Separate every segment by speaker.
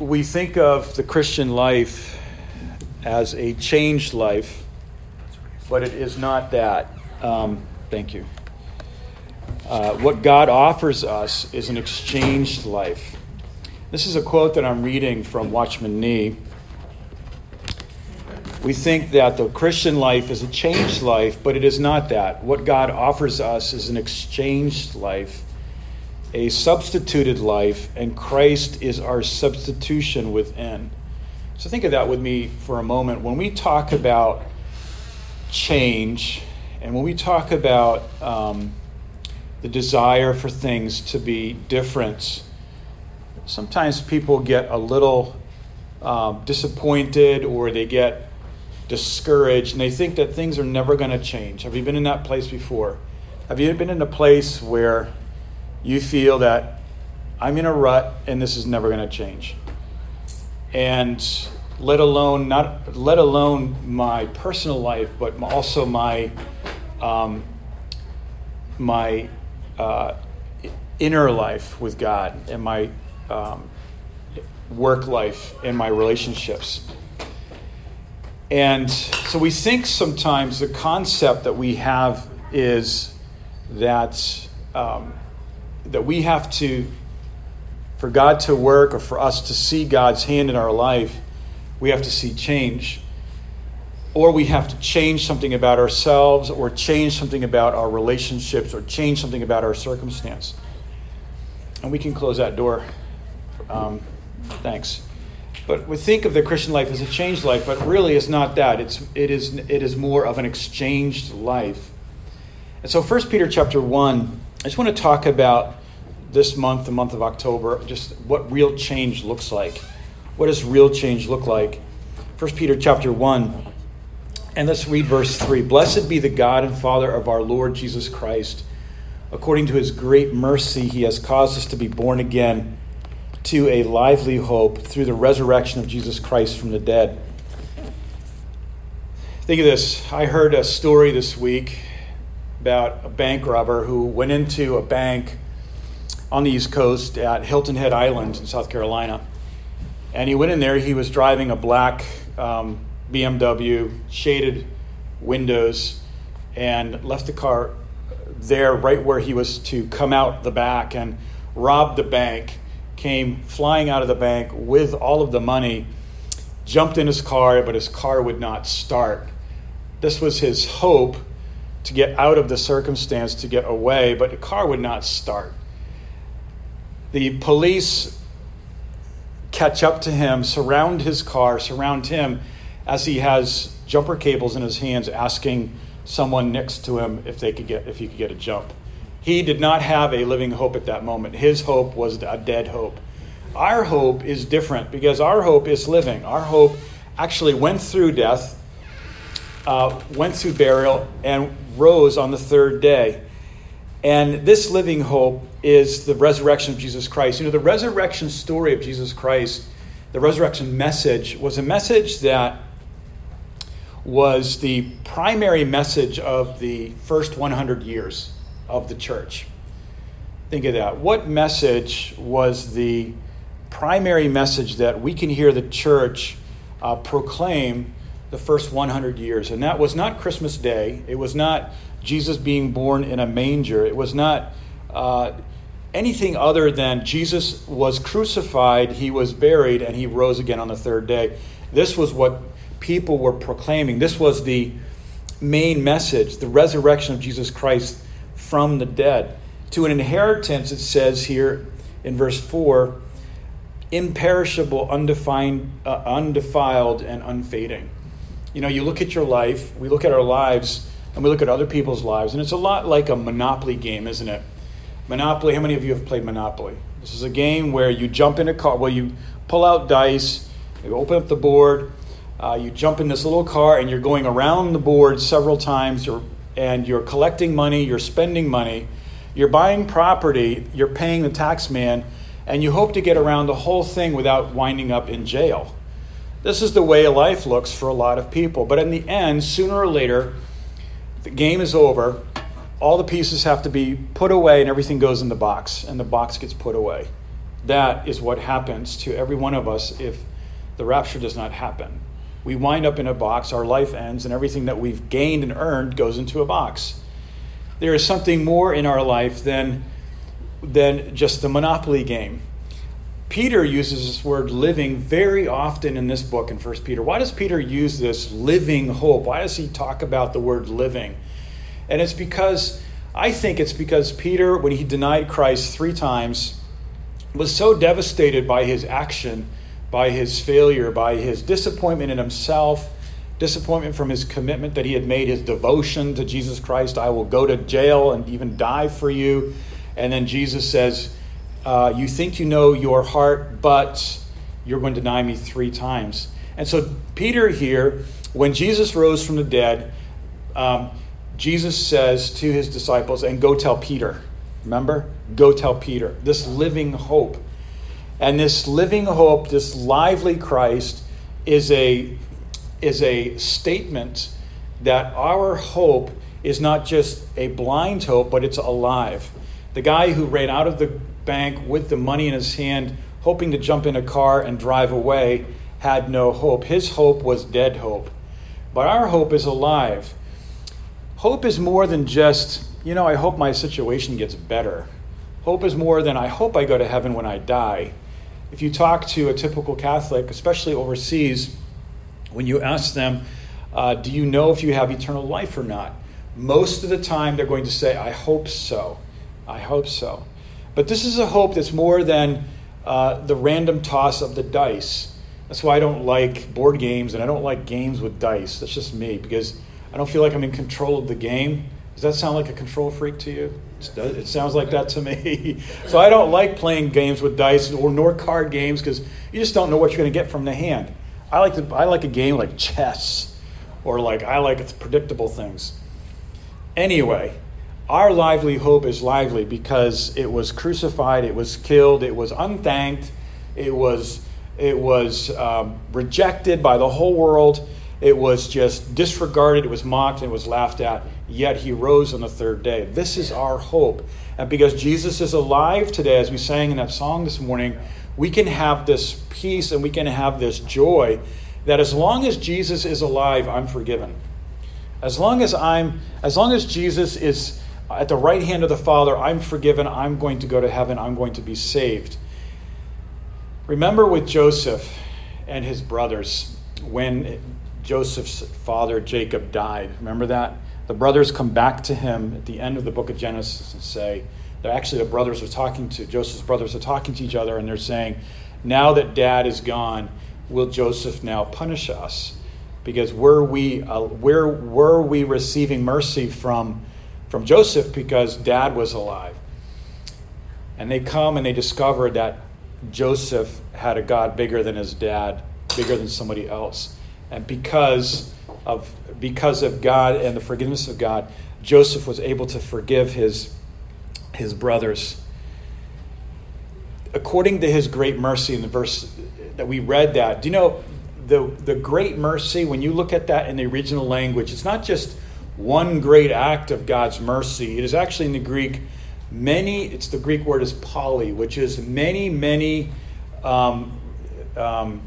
Speaker 1: we think of the Christian life as a changed life, but it is not that. Um, thank you. Uh, what God offers us is an exchanged life. This is a quote that I'm reading from Watchman Nee. We think that the Christian life is a changed life, but it is not that. What God offers us is an exchanged life a substituted life, and Christ is our substitution within. So think of that with me for a moment. When we talk about change, and when we talk about um, the desire for things to be different, sometimes people get a little um, disappointed or they get discouraged and they think that things are never going to change. Have you been in that place before? Have you been in a place where you feel that I'm in a rut and this is never going to change. And let alone not let alone my personal life, but also my um, my uh, inner life with God and my um, work life and my relationships. And so we think sometimes the concept that we have is that um, that we have to, for God to work or for us to see God's hand in our life, we have to see change. Or we have to change something about ourselves, or change something about our relationships, or change something about our circumstance. And we can close that door. Um, thanks. But we think of the Christian life as a changed life, but really it's not that. It's, it, is, it is more of an exchanged life. And so 1 Peter chapter 1 I just want to talk about this month, the month of October, just what real change looks like. What does real change look like? 1 Peter chapter 1. And let's read verse 3. Blessed be the God and Father of our Lord Jesus Christ. According to his great mercy, he has caused us to be born again to a lively hope through the resurrection of Jesus Christ from the dead. Think of this. I heard a story this week about a bank robber who went into a bank on the East Coast at Hilton Head Island in South Carolina. And he went in there, he was driving a black um, BMW, shaded windows, and left the car there right where he was to come out the back and rob the bank. Came flying out of the bank with all of the money, jumped in his car, but his car would not start. This was his hope to get out of the circumstance, to get away, but the car would not start. The police catch up to him, surround his car, surround him as he has jumper cables in his hands, asking someone next to him if they could get if he could get a jump. He did not have a living hope at that moment. His hope was a dead hope. Our hope is different because our hope is living. Our hope actually went through death, uh, went through burial, and rose on the third day. And this living hope is the resurrection of Jesus Christ. You know, the resurrection story of Jesus Christ, the resurrection message, was a message that was the primary message of the first 100 years of the church. Think of that. What message was the primary message that we can hear the church uh, proclaim the first 100 years. And that was not Christmas Day. It was not Jesus being born in a manger. It was not uh, anything other than Jesus was crucified, he was buried, and he rose again on the third day. This was what people were proclaiming. This was the main message the resurrection of Jesus Christ from the dead. To an inheritance, it says here in verse 4 imperishable, undefined, uh, undefiled, and unfading. You know, you look at your life, we look at our lives, and we look at other people's lives, and it's a lot like a Monopoly game, isn't it? Monopoly, how many of you have played Monopoly? This is a game where you jump in a car, well, you pull out dice, you open up the board, uh, you jump in this little car, and you're going around the board several times, you're, and you're collecting money, you're spending money, you're buying property, you're paying the tax man, and you hope to get around the whole thing without winding up in jail. This is the way life looks for a lot of people. But in the end, sooner or later, the game is over. All the pieces have to be put away and everything goes in the box, and the box gets put away. That is what happens to every one of us if the rapture does not happen. We wind up in a box, our life ends, and everything that we've gained and earned goes into a box. There is something more in our life than, than just the Monopoly game. Peter uses this word living very often in this book in 1 Peter. Why does Peter use this living hope? Why does he talk about the word living? And it's because, I think it's because Peter, when he denied Christ three times, was so devastated by his action, by his failure, by his disappointment in himself, disappointment from his commitment that he had made, his devotion to Jesus Christ. I will go to jail and even die for you. And then Jesus says, uh, You think you know your heart, but you're going to deny me three times. And so, Peter here, when Jesus rose from the dead, um, Jesus says to his disciples, And go tell Peter. Remember? Go tell Peter. This living hope. And this living hope, this lively Christ, is a, is a statement that our hope is not just a blind hope, but it's alive. The guy who ran out of the bank with the money in his hand, hoping to jump in a car and drive away, had no hope. His hope was dead hope. But our hope is alive. Hope is more than just, you know, I hope my situation gets better. Hope is more than I hope I go to heaven when I die. If you talk to a typical Catholic, especially overseas, when you ask them, uh, Do you know if you have eternal life or not? Most of the time, they're going to say, I hope so. I hope so. But this is a hope that's more than uh, the random toss of the dice. That's why I don't like board games and I don't like games with dice. That's just me because I don't feel like I'm in control of the game. Does that sound like a control freak to you? It sounds like that to me. so I don't like playing games with dice or nor card games because you just don't know what you're going to get from the hand. I like to, I like a game like chess or like I like predictable things. Anyway, our lively hope is lively because it was crucified, it was killed, it was unthanked, it was, it was um, rejected by the whole world, it was just disregarded, it was mocked, it was laughed at, yet he rose on the third day. This is our hope. And because Jesus is alive today, as we sang in that song this morning, we can have this peace and we can have this joy that as long as Jesus is alive, I'm forgiven. As long as I'm as long as Jesus is at the right hand of the Father, I'm forgiven, I'm going to go to heaven, I'm going to be saved. Remember with Joseph and his brothers when Joseph's father Jacob died. Remember that? The brothers come back to him at the end of the book of Genesis and say, they're actually the brothers are talking to Joseph's brothers are talking to each other and they're saying, now that dad is gone, will Joseph now punish us? Because were we uh, were we receiving mercy from from Joseph because dad was alive. And they come and they discover that Joseph had a God bigger than his dad, bigger than somebody else. And because of, because of God and the forgiveness of God, Joseph was able to forgive his, his brothers. According to his great mercy in the verse that we read that, do you know the, the great mercy, when you look at that in the original language, it's not just one great act of God's mercy. It is actually in the Greek many, it's the Greek word is poly, which is many, many um, um,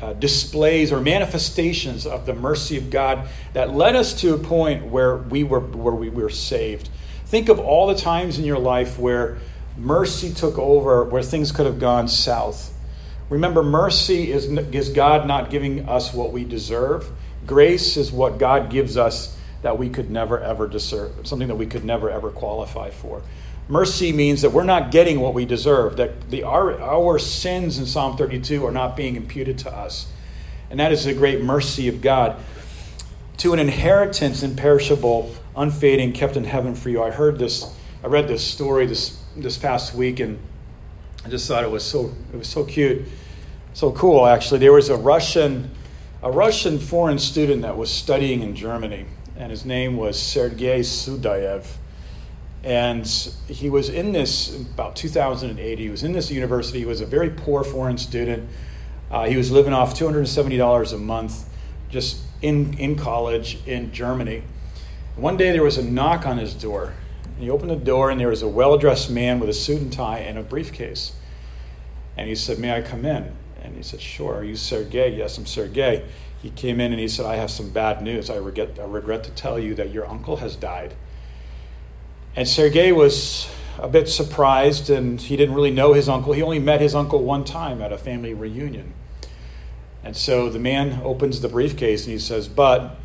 Speaker 1: uh, displays or manifestations of the mercy of God that led us to a point where we were where we were saved. Think of all the times in your life where mercy took over, where things could have gone south. Remember, mercy is, is God not giving us what we deserve. Grace is what God gives us that we could never ever deserve, something that we could never ever qualify for. Mercy means that we're not getting what we deserve, that the, our, our sins in Psalm 32 are not being imputed to us. And that is the great mercy of God. To an inheritance imperishable, unfading, kept in heaven for you. I heard this, I read this story this, this past week, and I just thought it was so, it was so cute, so cool, actually. There was a Russian, a Russian foreign student that was studying in Germany and his name was Sergei Sudayev. And he was in this about 2008. He was in this university. He was a very poor foreign student. Uh, he was living off $270 a month just in, in college in Germany. One day there was a knock on his door. And he opened the door, and there was a well dressed man with a suit and tie and a briefcase. And he said, May I come in? And he said, Sure. Are you Sergey? Yes, I'm Sergey. He came in and he said, I have some bad news. I regret, I regret to tell you that your uncle has died. And Sergey was a bit surprised and he didn't really know his uncle. He only met his uncle one time at a family reunion. And so the man opens the briefcase and he says, But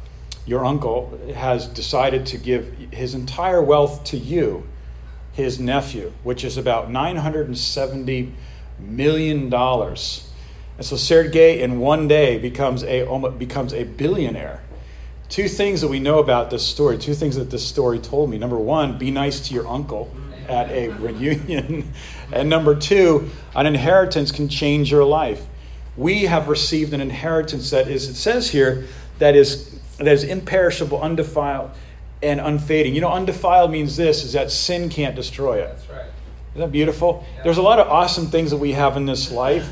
Speaker 1: your uncle has decided to give his entire wealth to you, his nephew, which is about $970 million. And so Sergey in one day becomes a, becomes a billionaire. Two things that we know about this story, two things that this story told me. Number one, be nice to your uncle at a reunion. and number two, an inheritance can change your life. We have received an inheritance that is, it says here, that is, that is imperishable, undefiled, and unfading. You know, undefiled means this is that sin can't destroy it.
Speaker 2: That's right.
Speaker 1: Isn't that beautiful? Yeah. There's a lot of awesome things that we have in this life.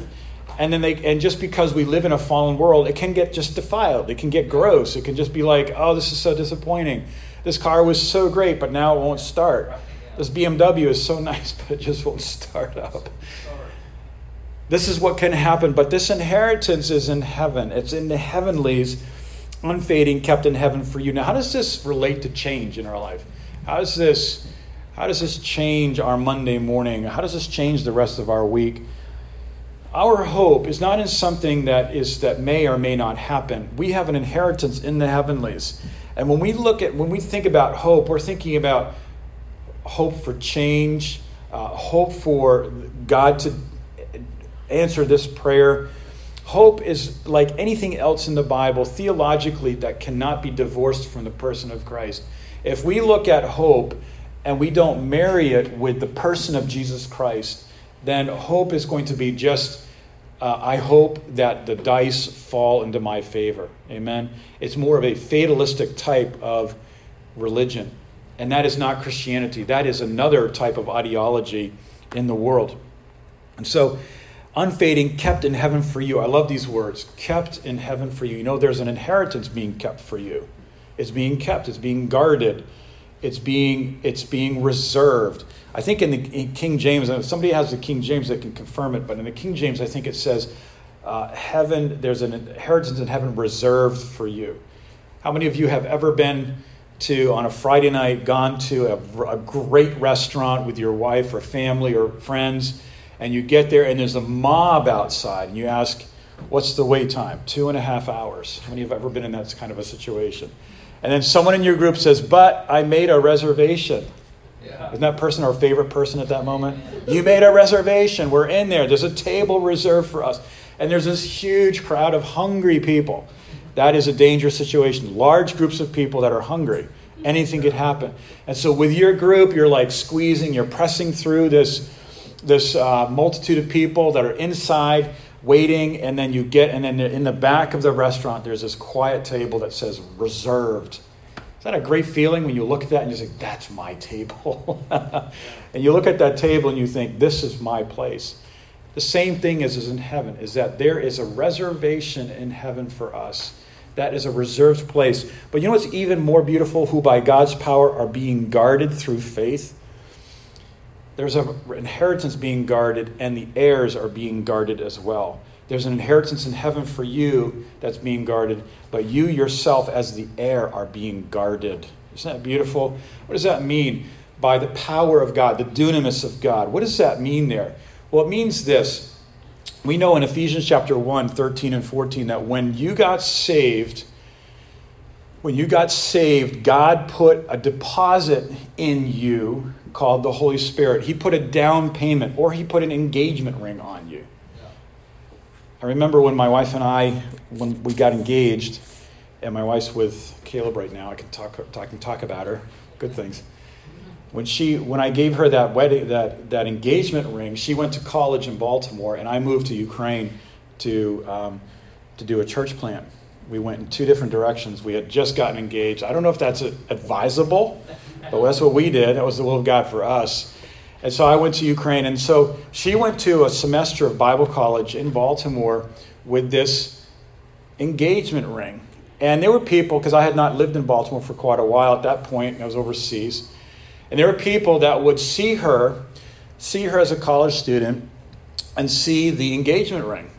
Speaker 1: And then they and just because we live in a fallen world, it can get just defiled. It can get gross. It can just be like, oh, this is so disappointing. This car was so great, but now it won't start. This BMW is so nice, but it just won't start up. This is what can happen, but this inheritance is in heaven. It's in the heavenlies, unfading, kept in heaven for you. Now, how does this relate to change in our life? How does this how does this change our Monday morning? How does this change the rest of our week? Our hope is not in something that is that may or may not happen. We have an inheritance in the heavenlies. And when we look at when we think about hope, we're thinking about hope for change, uh, hope for God to answer this prayer. Hope is like anything else in the Bible, theologically, that cannot be divorced from the person of Christ. If we look at hope and we don't marry it with the person of Jesus Christ, then hope is going to be just, uh, I hope that the dice fall into my favor. Amen. It's more of a fatalistic type of religion. And that is not Christianity. That is another type of ideology in the world. And so, unfading, kept in heaven for you. I love these words kept in heaven for you. You know, there's an inheritance being kept for you. It's being kept, it's being guarded, it's being, it's being reserved. I think in the in King James, and somebody has the King James that can confirm it, but in the King James, I think it says, uh, heaven, there's an inheritance in heaven reserved for you. How many of you have ever been to, on a Friday night, gone to a, a great restaurant with your wife or family or friends, and you get there and there's a mob outside, and you ask, What's the wait time? Two and a half hours. How many have ever been in that kind of a situation? And then someone in your group says, But I made a reservation. Yeah. Isn't that person our favorite person at that moment? You made a reservation. We're in there. There's a table reserved for us. And there's this huge crowd of hungry people. That is a dangerous situation. Large groups of people that are hungry. Anything could happen. And so with your group, you're like squeezing, you're pressing through this, this uh, multitude of people that are inside waiting, and then you get, and then in the back of the restaurant, there's this quiet table that says reserved. Is that a great feeling when you look at that and you say, that's my table? and you look at that table and you think, this is my place. The same thing is, is in heaven, is that there is a reservation in heaven for us that is a reserved place. But you know what's even more beautiful? Who by God's power are being guarded through faith? There's an inheritance being guarded, and the heirs are being guarded as well. There's an inheritance in heaven for you that's being guarded, but you yourself, as the heir, are being guarded. Isn't that beautiful? What does that mean? By the power of God, the dunamis of God. What does that mean there? Well, it means this we know in Ephesians chapter 1, 13 and 14 that when you got saved, when you got saved, God put a deposit in you called the Holy Spirit. He put a down payment or he put an engagement ring on you. I remember when my wife and I, when we got engaged, and my wife's with Caleb right now. I can talk, I can talk about her. Good things when she when I gave her that wedding that that engagement ring, she went to college in Baltimore, and I moved to Ukraine to um, to do a church plant. We went in two different directions. We had just gotten engaged. I don't know if that's advisable, but that's what we did. That was the will of God for us. And so I went to Ukraine, and so she went to a semester of Bible college in Baltimore with this engagement ring. And there were people, because I had not lived in Baltimore for quite a while at that point, I was overseas. And there were people that would see her, see her as a college student, and see the engagement ring.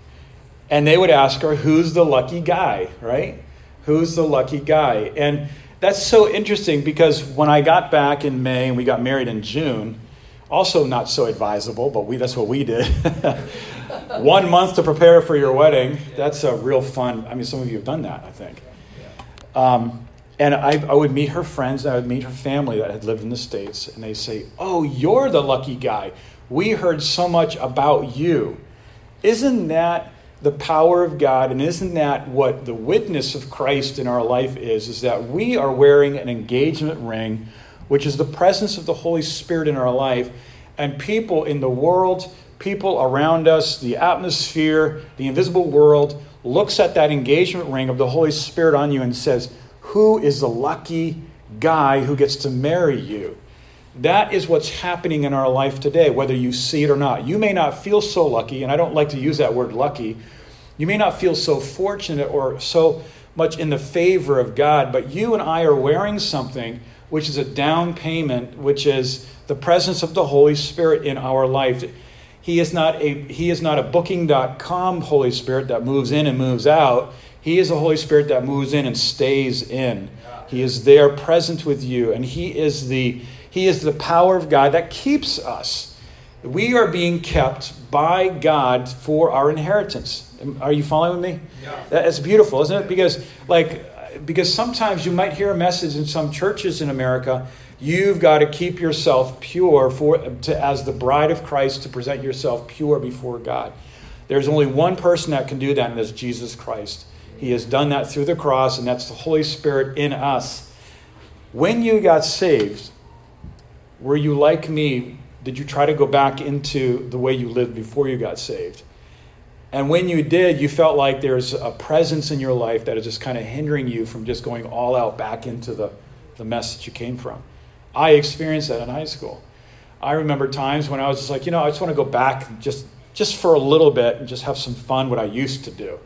Speaker 1: And they would ask her, Who's the lucky guy, right? Who's the lucky guy? And that's so interesting because when I got back in May and we got married in June, also not so advisable, but we, that's what we did. One month to prepare for your wedding. That's a real fun. I mean, some of you have done that, I think. Um, and I, I, would meet her friends, I would meet her family that had lived in the States, and they say, Oh, you're the lucky guy. We heard so much about you. Isn't that the power of God? And isn't that what the witness of Christ in our life is? Is that we are wearing an engagement ring, which is the presence of the Holy Spirit in our life, and people in the world, people around us, the atmosphere, the invisible world, looks at that engagement ring of the Holy Spirit on you and says, Who is the lucky guy who gets to marry you? That is what's happening in our life today, whether you see it or not. You may not feel so lucky, and I don't like to use that word lucky. You may not feel so fortunate or so much in the favor of God, but you and I are wearing something which is a down payment, which is the presence of the Holy Spirit in our life. He is not a he is not a booking.com Holy Spirit that moves in and moves out. He is a Holy Spirit that moves in and stays in. He is there present with you and he is the he is the power of God that keeps us. We are being kept by God for our inheritance. Are you following me? Yeah. That's beautiful, isn't it? Because like because sometimes you might hear a message in some churches in America You've got to keep yourself pure for, to, as the bride of Christ to present yourself pure before God. There's only one person that can do that, and that's Jesus Christ. He has done that through the cross, and that's the Holy Spirit in us. When you got saved, were you like me? Did you try to go back into the way you lived before you got saved? And when you did, you felt like there's a presence in your life that is just kind of hindering you from just going all out back into the, the mess that you came from. I experienced that in high school. I remember times when I was just like, you know, I just want to go back just just for a little bit and just have some fun what I used to do.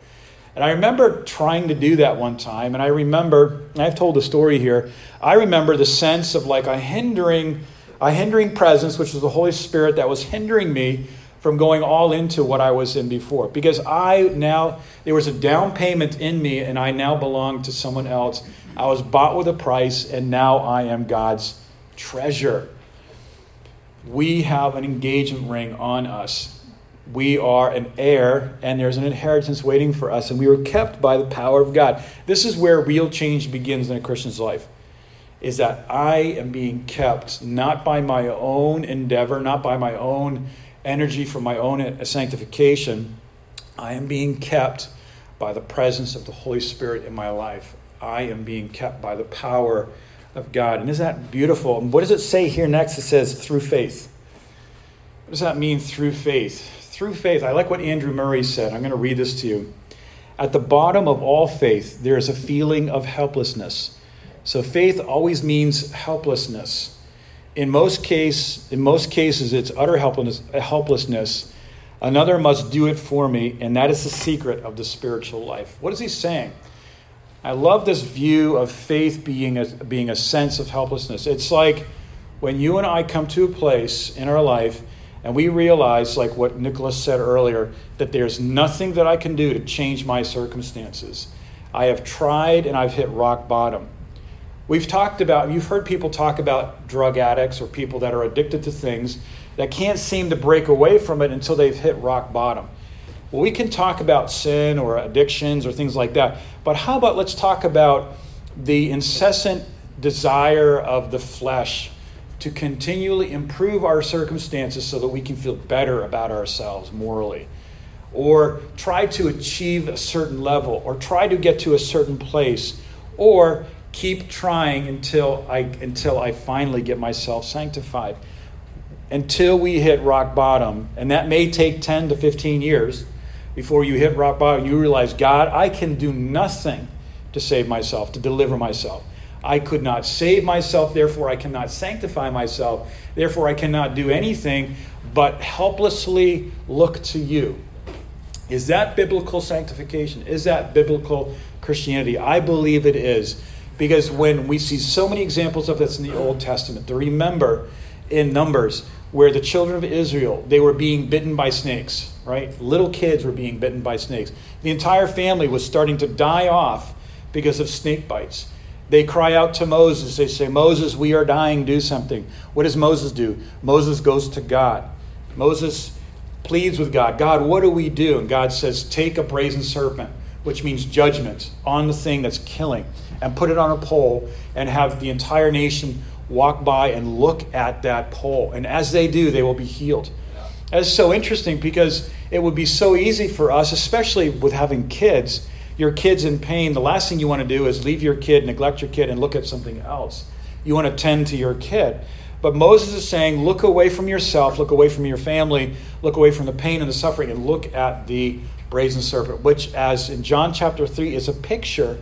Speaker 1: And I remember trying to do that one time, and I remember, and I've told the story here, I remember the sense of like a hindering, a hindering presence, which was the Holy Spirit that was hindering me from going all into what I was in before. Because I now, there was a down payment in me, and I now belong to someone else. I was bought with a price, and now I am God's treasure. We have an engagement ring on us. We are an heir, and there's an inheritance waiting for us, and we were kept by the power of God. This is where real change begins in a Christian's life. Is that I am being kept not by my own endeavor, not by my own energy for my own sanctification. I am being kept by the presence of the Holy Spirit in my life. I am being kept by the power of God. And isn't that beautiful? And what does it say here next? It says, through faith. What does that mean, through faith? Through faith, I like what Andrew Murray said. I'm going to read this to you. At the bottom of all faith, there is a feeling of helplessness. So faith always means helplessness. In most case, in most cases, it's utter helplessness. helplessness. Another must do it for me, and that is the secret of the spiritual life. What is he saying? I love this view of faith being a, being a sense of helplessness. It's like when you and I come to a place in our life and we realize, like what Nicholas said earlier, that there's nothing that I can do to change my circumstances. I have tried and I've hit rock bottom. We've talked about, you've heard people talk about drug addicts or people that are addicted to things that can't seem to break away from it until they've hit rock bottom. Well, we can talk about sin or addictions or things like that, but how about let's talk about the incessant desire of the flesh to continually improve our circumstances so that we can feel better about ourselves morally, or try to achieve a certain level, or try to get to a certain place, or keep trying until I, until I finally get myself sanctified. Until we hit rock bottom, and that may take 10 to 15 years before you hit rock bottom, you realize, God, I can do nothing to save myself, to deliver myself. I could not save myself, therefore I cannot sanctify myself, therefore I cannot do anything but helplessly look to you. Is that biblical sanctification? Is that biblical Christianity? I believe it is. Because when we see so many examples of this in the Old Testament, to remember in Numbers where the children of Israel, they were being bitten by snakes right? Little kids were being bitten by snakes. The entire family was starting to die off because of snake bites. They cry out to Moses. They say, Moses, we are dying, do something. What does Moses do? Moses goes to God. Moses pleads with God, God, what do we do? And God says, Take a brazen serpent, which means judgment, on the thing that's killing, and put it on a pole, and have the entire nation walk by and look at that pole. And as they do, they will be healed. That's so interesting because it would be so easy for us, especially with having kids. Your kid's in pain. The last thing you want to do is leave your kid, neglect your kid, and look at something else. You want to tend to your kid. But Moses is saying, look away from yourself, look away from your family, look away from the pain and the suffering, and look at the brazen serpent, which, as in John chapter 3, is a picture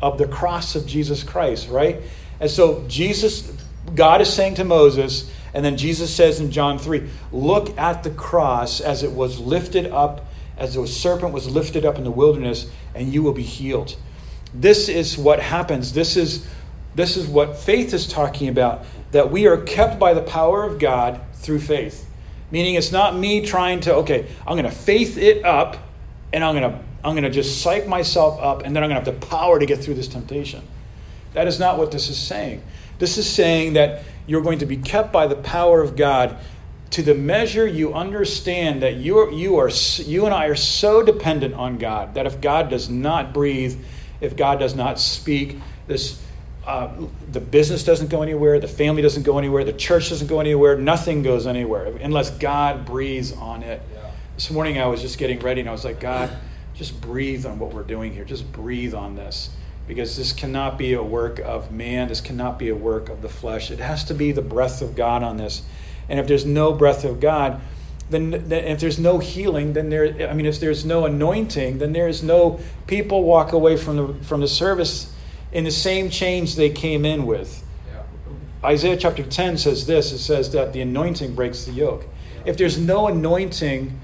Speaker 1: of the cross of Jesus Christ, right? And so Jesus, God is saying to Moses, and then Jesus says in John 3 Look at the cross as it was lifted up, as the serpent was lifted up in the wilderness, and you will be healed. This is what happens. This is, this is what faith is talking about that we are kept by the power of God through faith. Meaning it's not me trying to, okay, I'm going to faith it up and I'm going to I'm going to just psych myself up and then I'm going to have the power to get through this temptation. That is not what this is saying. This is saying that you're going to be kept by the power of God to the measure you understand that you are, you are you and I are so dependent on God that if God does not breathe, if God does not speak, this uh, the business doesn't go anywhere, the family doesn't go anywhere, the church doesn't go anywhere, nothing goes anywhere unless God breathes on it. This morning I was just getting ready and I was like, God, just breathe on what we're doing here. Just breathe on this because this cannot be a work of man. This cannot be a work of the flesh. It has to be the breath of God on this. And if there's no breath of God, then, then if there's no healing, then there. I mean, if there's no anointing, then there is no people walk away from the from the service in the same change they came in with. Yeah. Isaiah chapter 10 says this. It says that the anointing breaks the yoke. Yeah. If there's no anointing,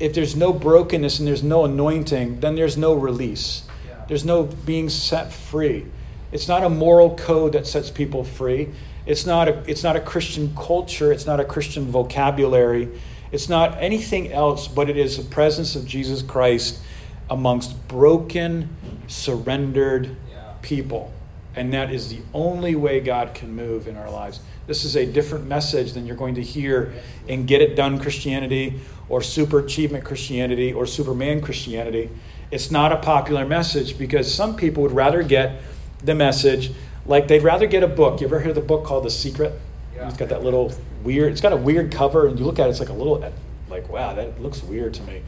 Speaker 1: if there's no brokenness and there's no anointing, then there's no release. There's no being set free. It's not a moral code that sets people free. It's not a, it's not a Christian culture. It's not a Christian vocabulary. It's not anything else, but it is the presence of Jesus Christ amongst broken, surrendered people. And that is the only way God can move in our lives. This is a different message than you're going to hear in Get It Done Christianity or Super Achievement Christianity or Superman Christianity. It's not a popular message because some people would rather get the message like they'd rather get a book. You ever heard the book called The Secret? Yeah. It's got that little weird, it's got a weird cover, and you look at it, it's like a little, like, wow, that looks weird to me.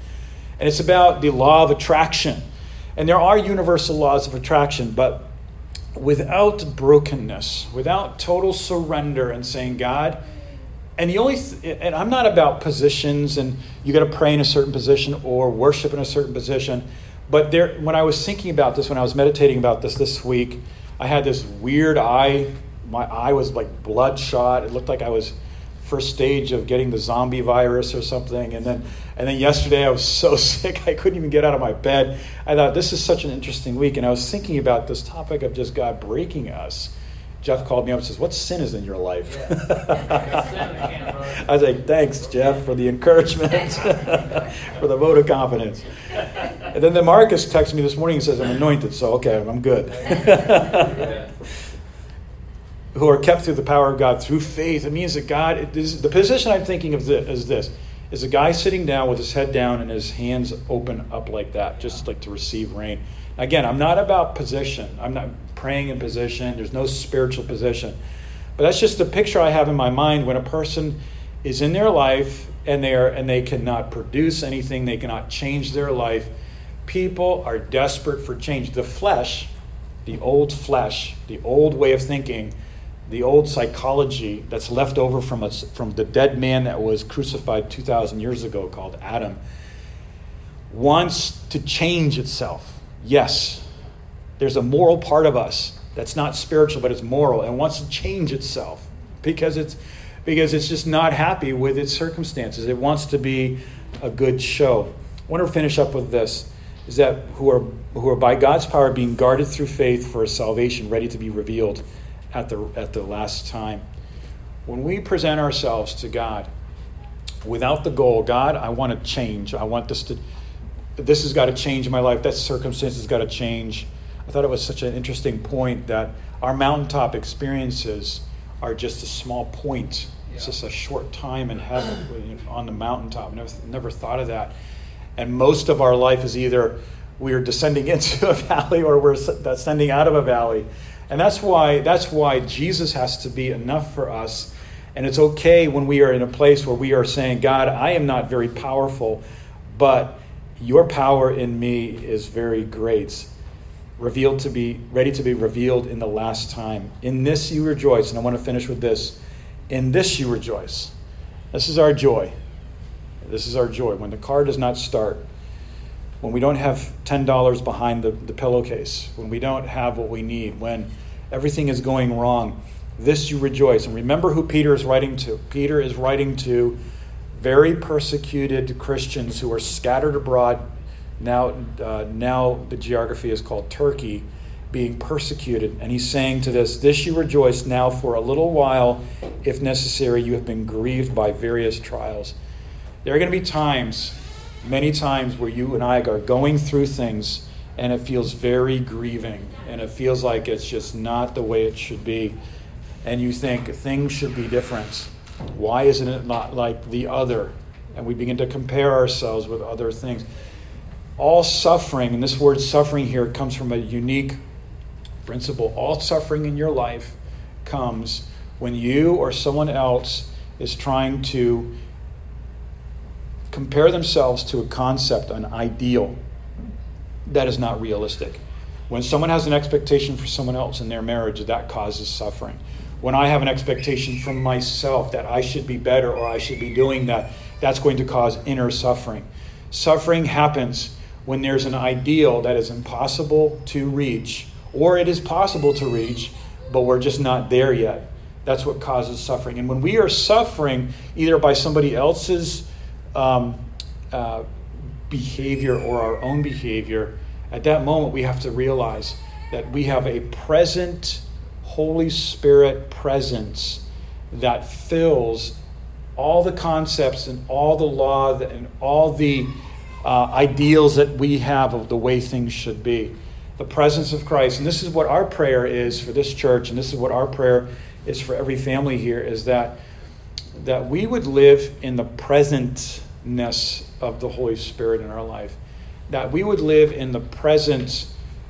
Speaker 1: And it's about the law of attraction. And there are universal laws of attraction, but without brokenness, without total surrender and saying, God, and the only th- and I'm not about positions and you got to pray in a certain position or worship in a certain position. But there, when I was thinking about this, when I was meditating about this this week, I had this weird eye. My eye was like bloodshot. It looked like I was first stage of getting the zombie virus or something. And then, and then yesterday I was so sick I couldn't even get out of my bed. I thought this is such an interesting week, and I was thinking about this topic of just God breaking us. Jeff called me up and says, "What sin is in your life?" I was like, "Thanks, Jeff, for the encouragement, for the vote of confidence." And then the Marcus texted me this morning and says, "I'm anointed, so okay, I'm good." Who are kept through the power of God through faith. It means that God. Is, the position I'm thinking of this, is this: is a guy sitting down with his head down and his hands open up like that, just like to receive rain. Again, I'm not about position. I'm not praying in position. There's no spiritual position. But that's just the picture I have in my mind when a person is in their life and they are and they cannot produce anything, they cannot change their life. People are desperate for change. The flesh, the old flesh, the old way of thinking, the old psychology that's left over from us from the dead man that was crucified 2000 years ago called Adam wants to change itself. Yes, there's a moral part of us that's not spiritual but it's moral and wants to change itself because it's because it's just not happy with its circumstances. It wants to be a good show. I want to finish up with this is that who are who are by god's power being guarded through faith for a salvation ready to be revealed at the at the last time when we present ourselves to god without the goal, God, I want to change. I want this to, this has got to change my life. That circumstance has got to change. I thought it was such an interesting point that our mountaintop experiences are just a small point. It's just a short time in heaven on the mountaintop. Never, never thought of that. And most of our life is either we are descending into a valley or we're ascending out of a valley. And that's why, that's why Jesus has to be enough for us. And it's okay when we are in a place where we are saying, God, I am not very powerful, but your power in me is very great. Revealed to be, ready to be revealed in the last time. In this you rejoice. And I want to finish with this. In this you rejoice. This is our joy. This is our joy. When the car does not start, when we don't have $10 behind the, the pillowcase, when we don't have what we need, when everything is going wrong, this you rejoice. And remember who Peter is writing to. Peter is writing to very persecuted Christians who are scattered abroad. Now, uh, now the geography is called Turkey, being persecuted. And he's saying to this, This you rejoice now for a little while, if necessary, you have been grieved by various trials. There are going to be times many times where you and I are going through things and it feels very grieving and it feels like it's just not the way it should be. And you think things should be different. Why isn't it not like the other? And we begin to compare ourselves with other things. All suffering, and this word suffering here comes from a unique principle. All suffering in your life comes when you or someone else is trying to compare themselves to a concept, an ideal that is not realistic. When someone has an expectation for someone else in their marriage, that causes suffering. When I have an expectation from myself that I should be better or I should be doing that, that's going to cause inner suffering. Suffering happens when there's an ideal that is impossible to reach, or it is possible to reach, but we're just not there yet. That's what causes suffering. And when we are suffering, either by somebody else's um, uh, behavior or our own behavior, at that moment we have to realize that we have a present Holy Spirit presence that fills all the concepts and all the law and all the uh, ideals that we have of the way things should be. The presence of Christ. And this is what our prayer is for this church, and this is what our prayer is for every family here, is that that we would live in the presentness of the Holy Spirit in our life, that we would live in the present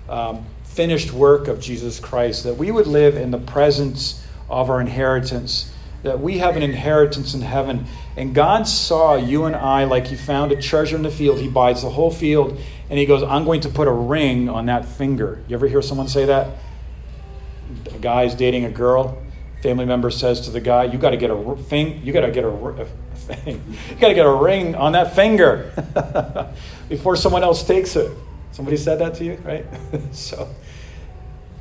Speaker 1: um, finished work of Jesus Christ, that we would live in the presence of our inheritance, that we have an inheritance in heaven. And God saw you and I like He found a treasure in the field. He buys the whole field, and He goes, I'm going to put a ring on that finger. You ever hear someone say that? A guy's dating a girl family member says to the guy, "You got to get a thing. You got to get a, thing. You got to get a ring on that finger before someone else takes it." Somebody said that to you, right? so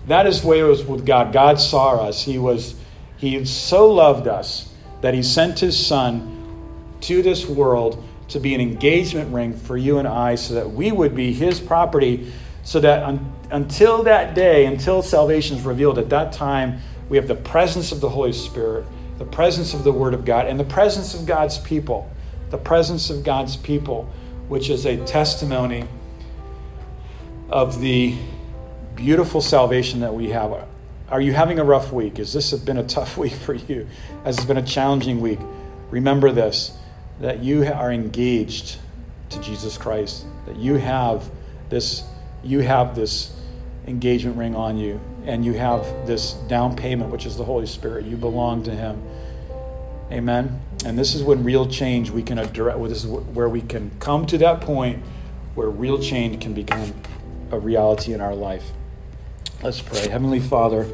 Speaker 1: that is the way it was with God. God saw us. He was He so loved us that He sent His Son to this world to be an engagement ring for you and I, so that we would be His property. So that un- until that day, until salvation is revealed, at that time we have the presence of the Holy Spirit, the presence of the Word of God, and the presence of God's people. The presence of God's people, which is a testimony of the beautiful salvation that we have. Are you having a rough week? Has this been a tough week for you? Has it been a challenging week? Remember this that you are engaged to Jesus Christ, that you have this you have this engagement ring on you and you have this down payment, which is the Holy Spirit. You belong to Him. Amen. And this is when real change we can address. This is where we can come to that point where real change can become a reality in our life. Let's pray. Heavenly Father.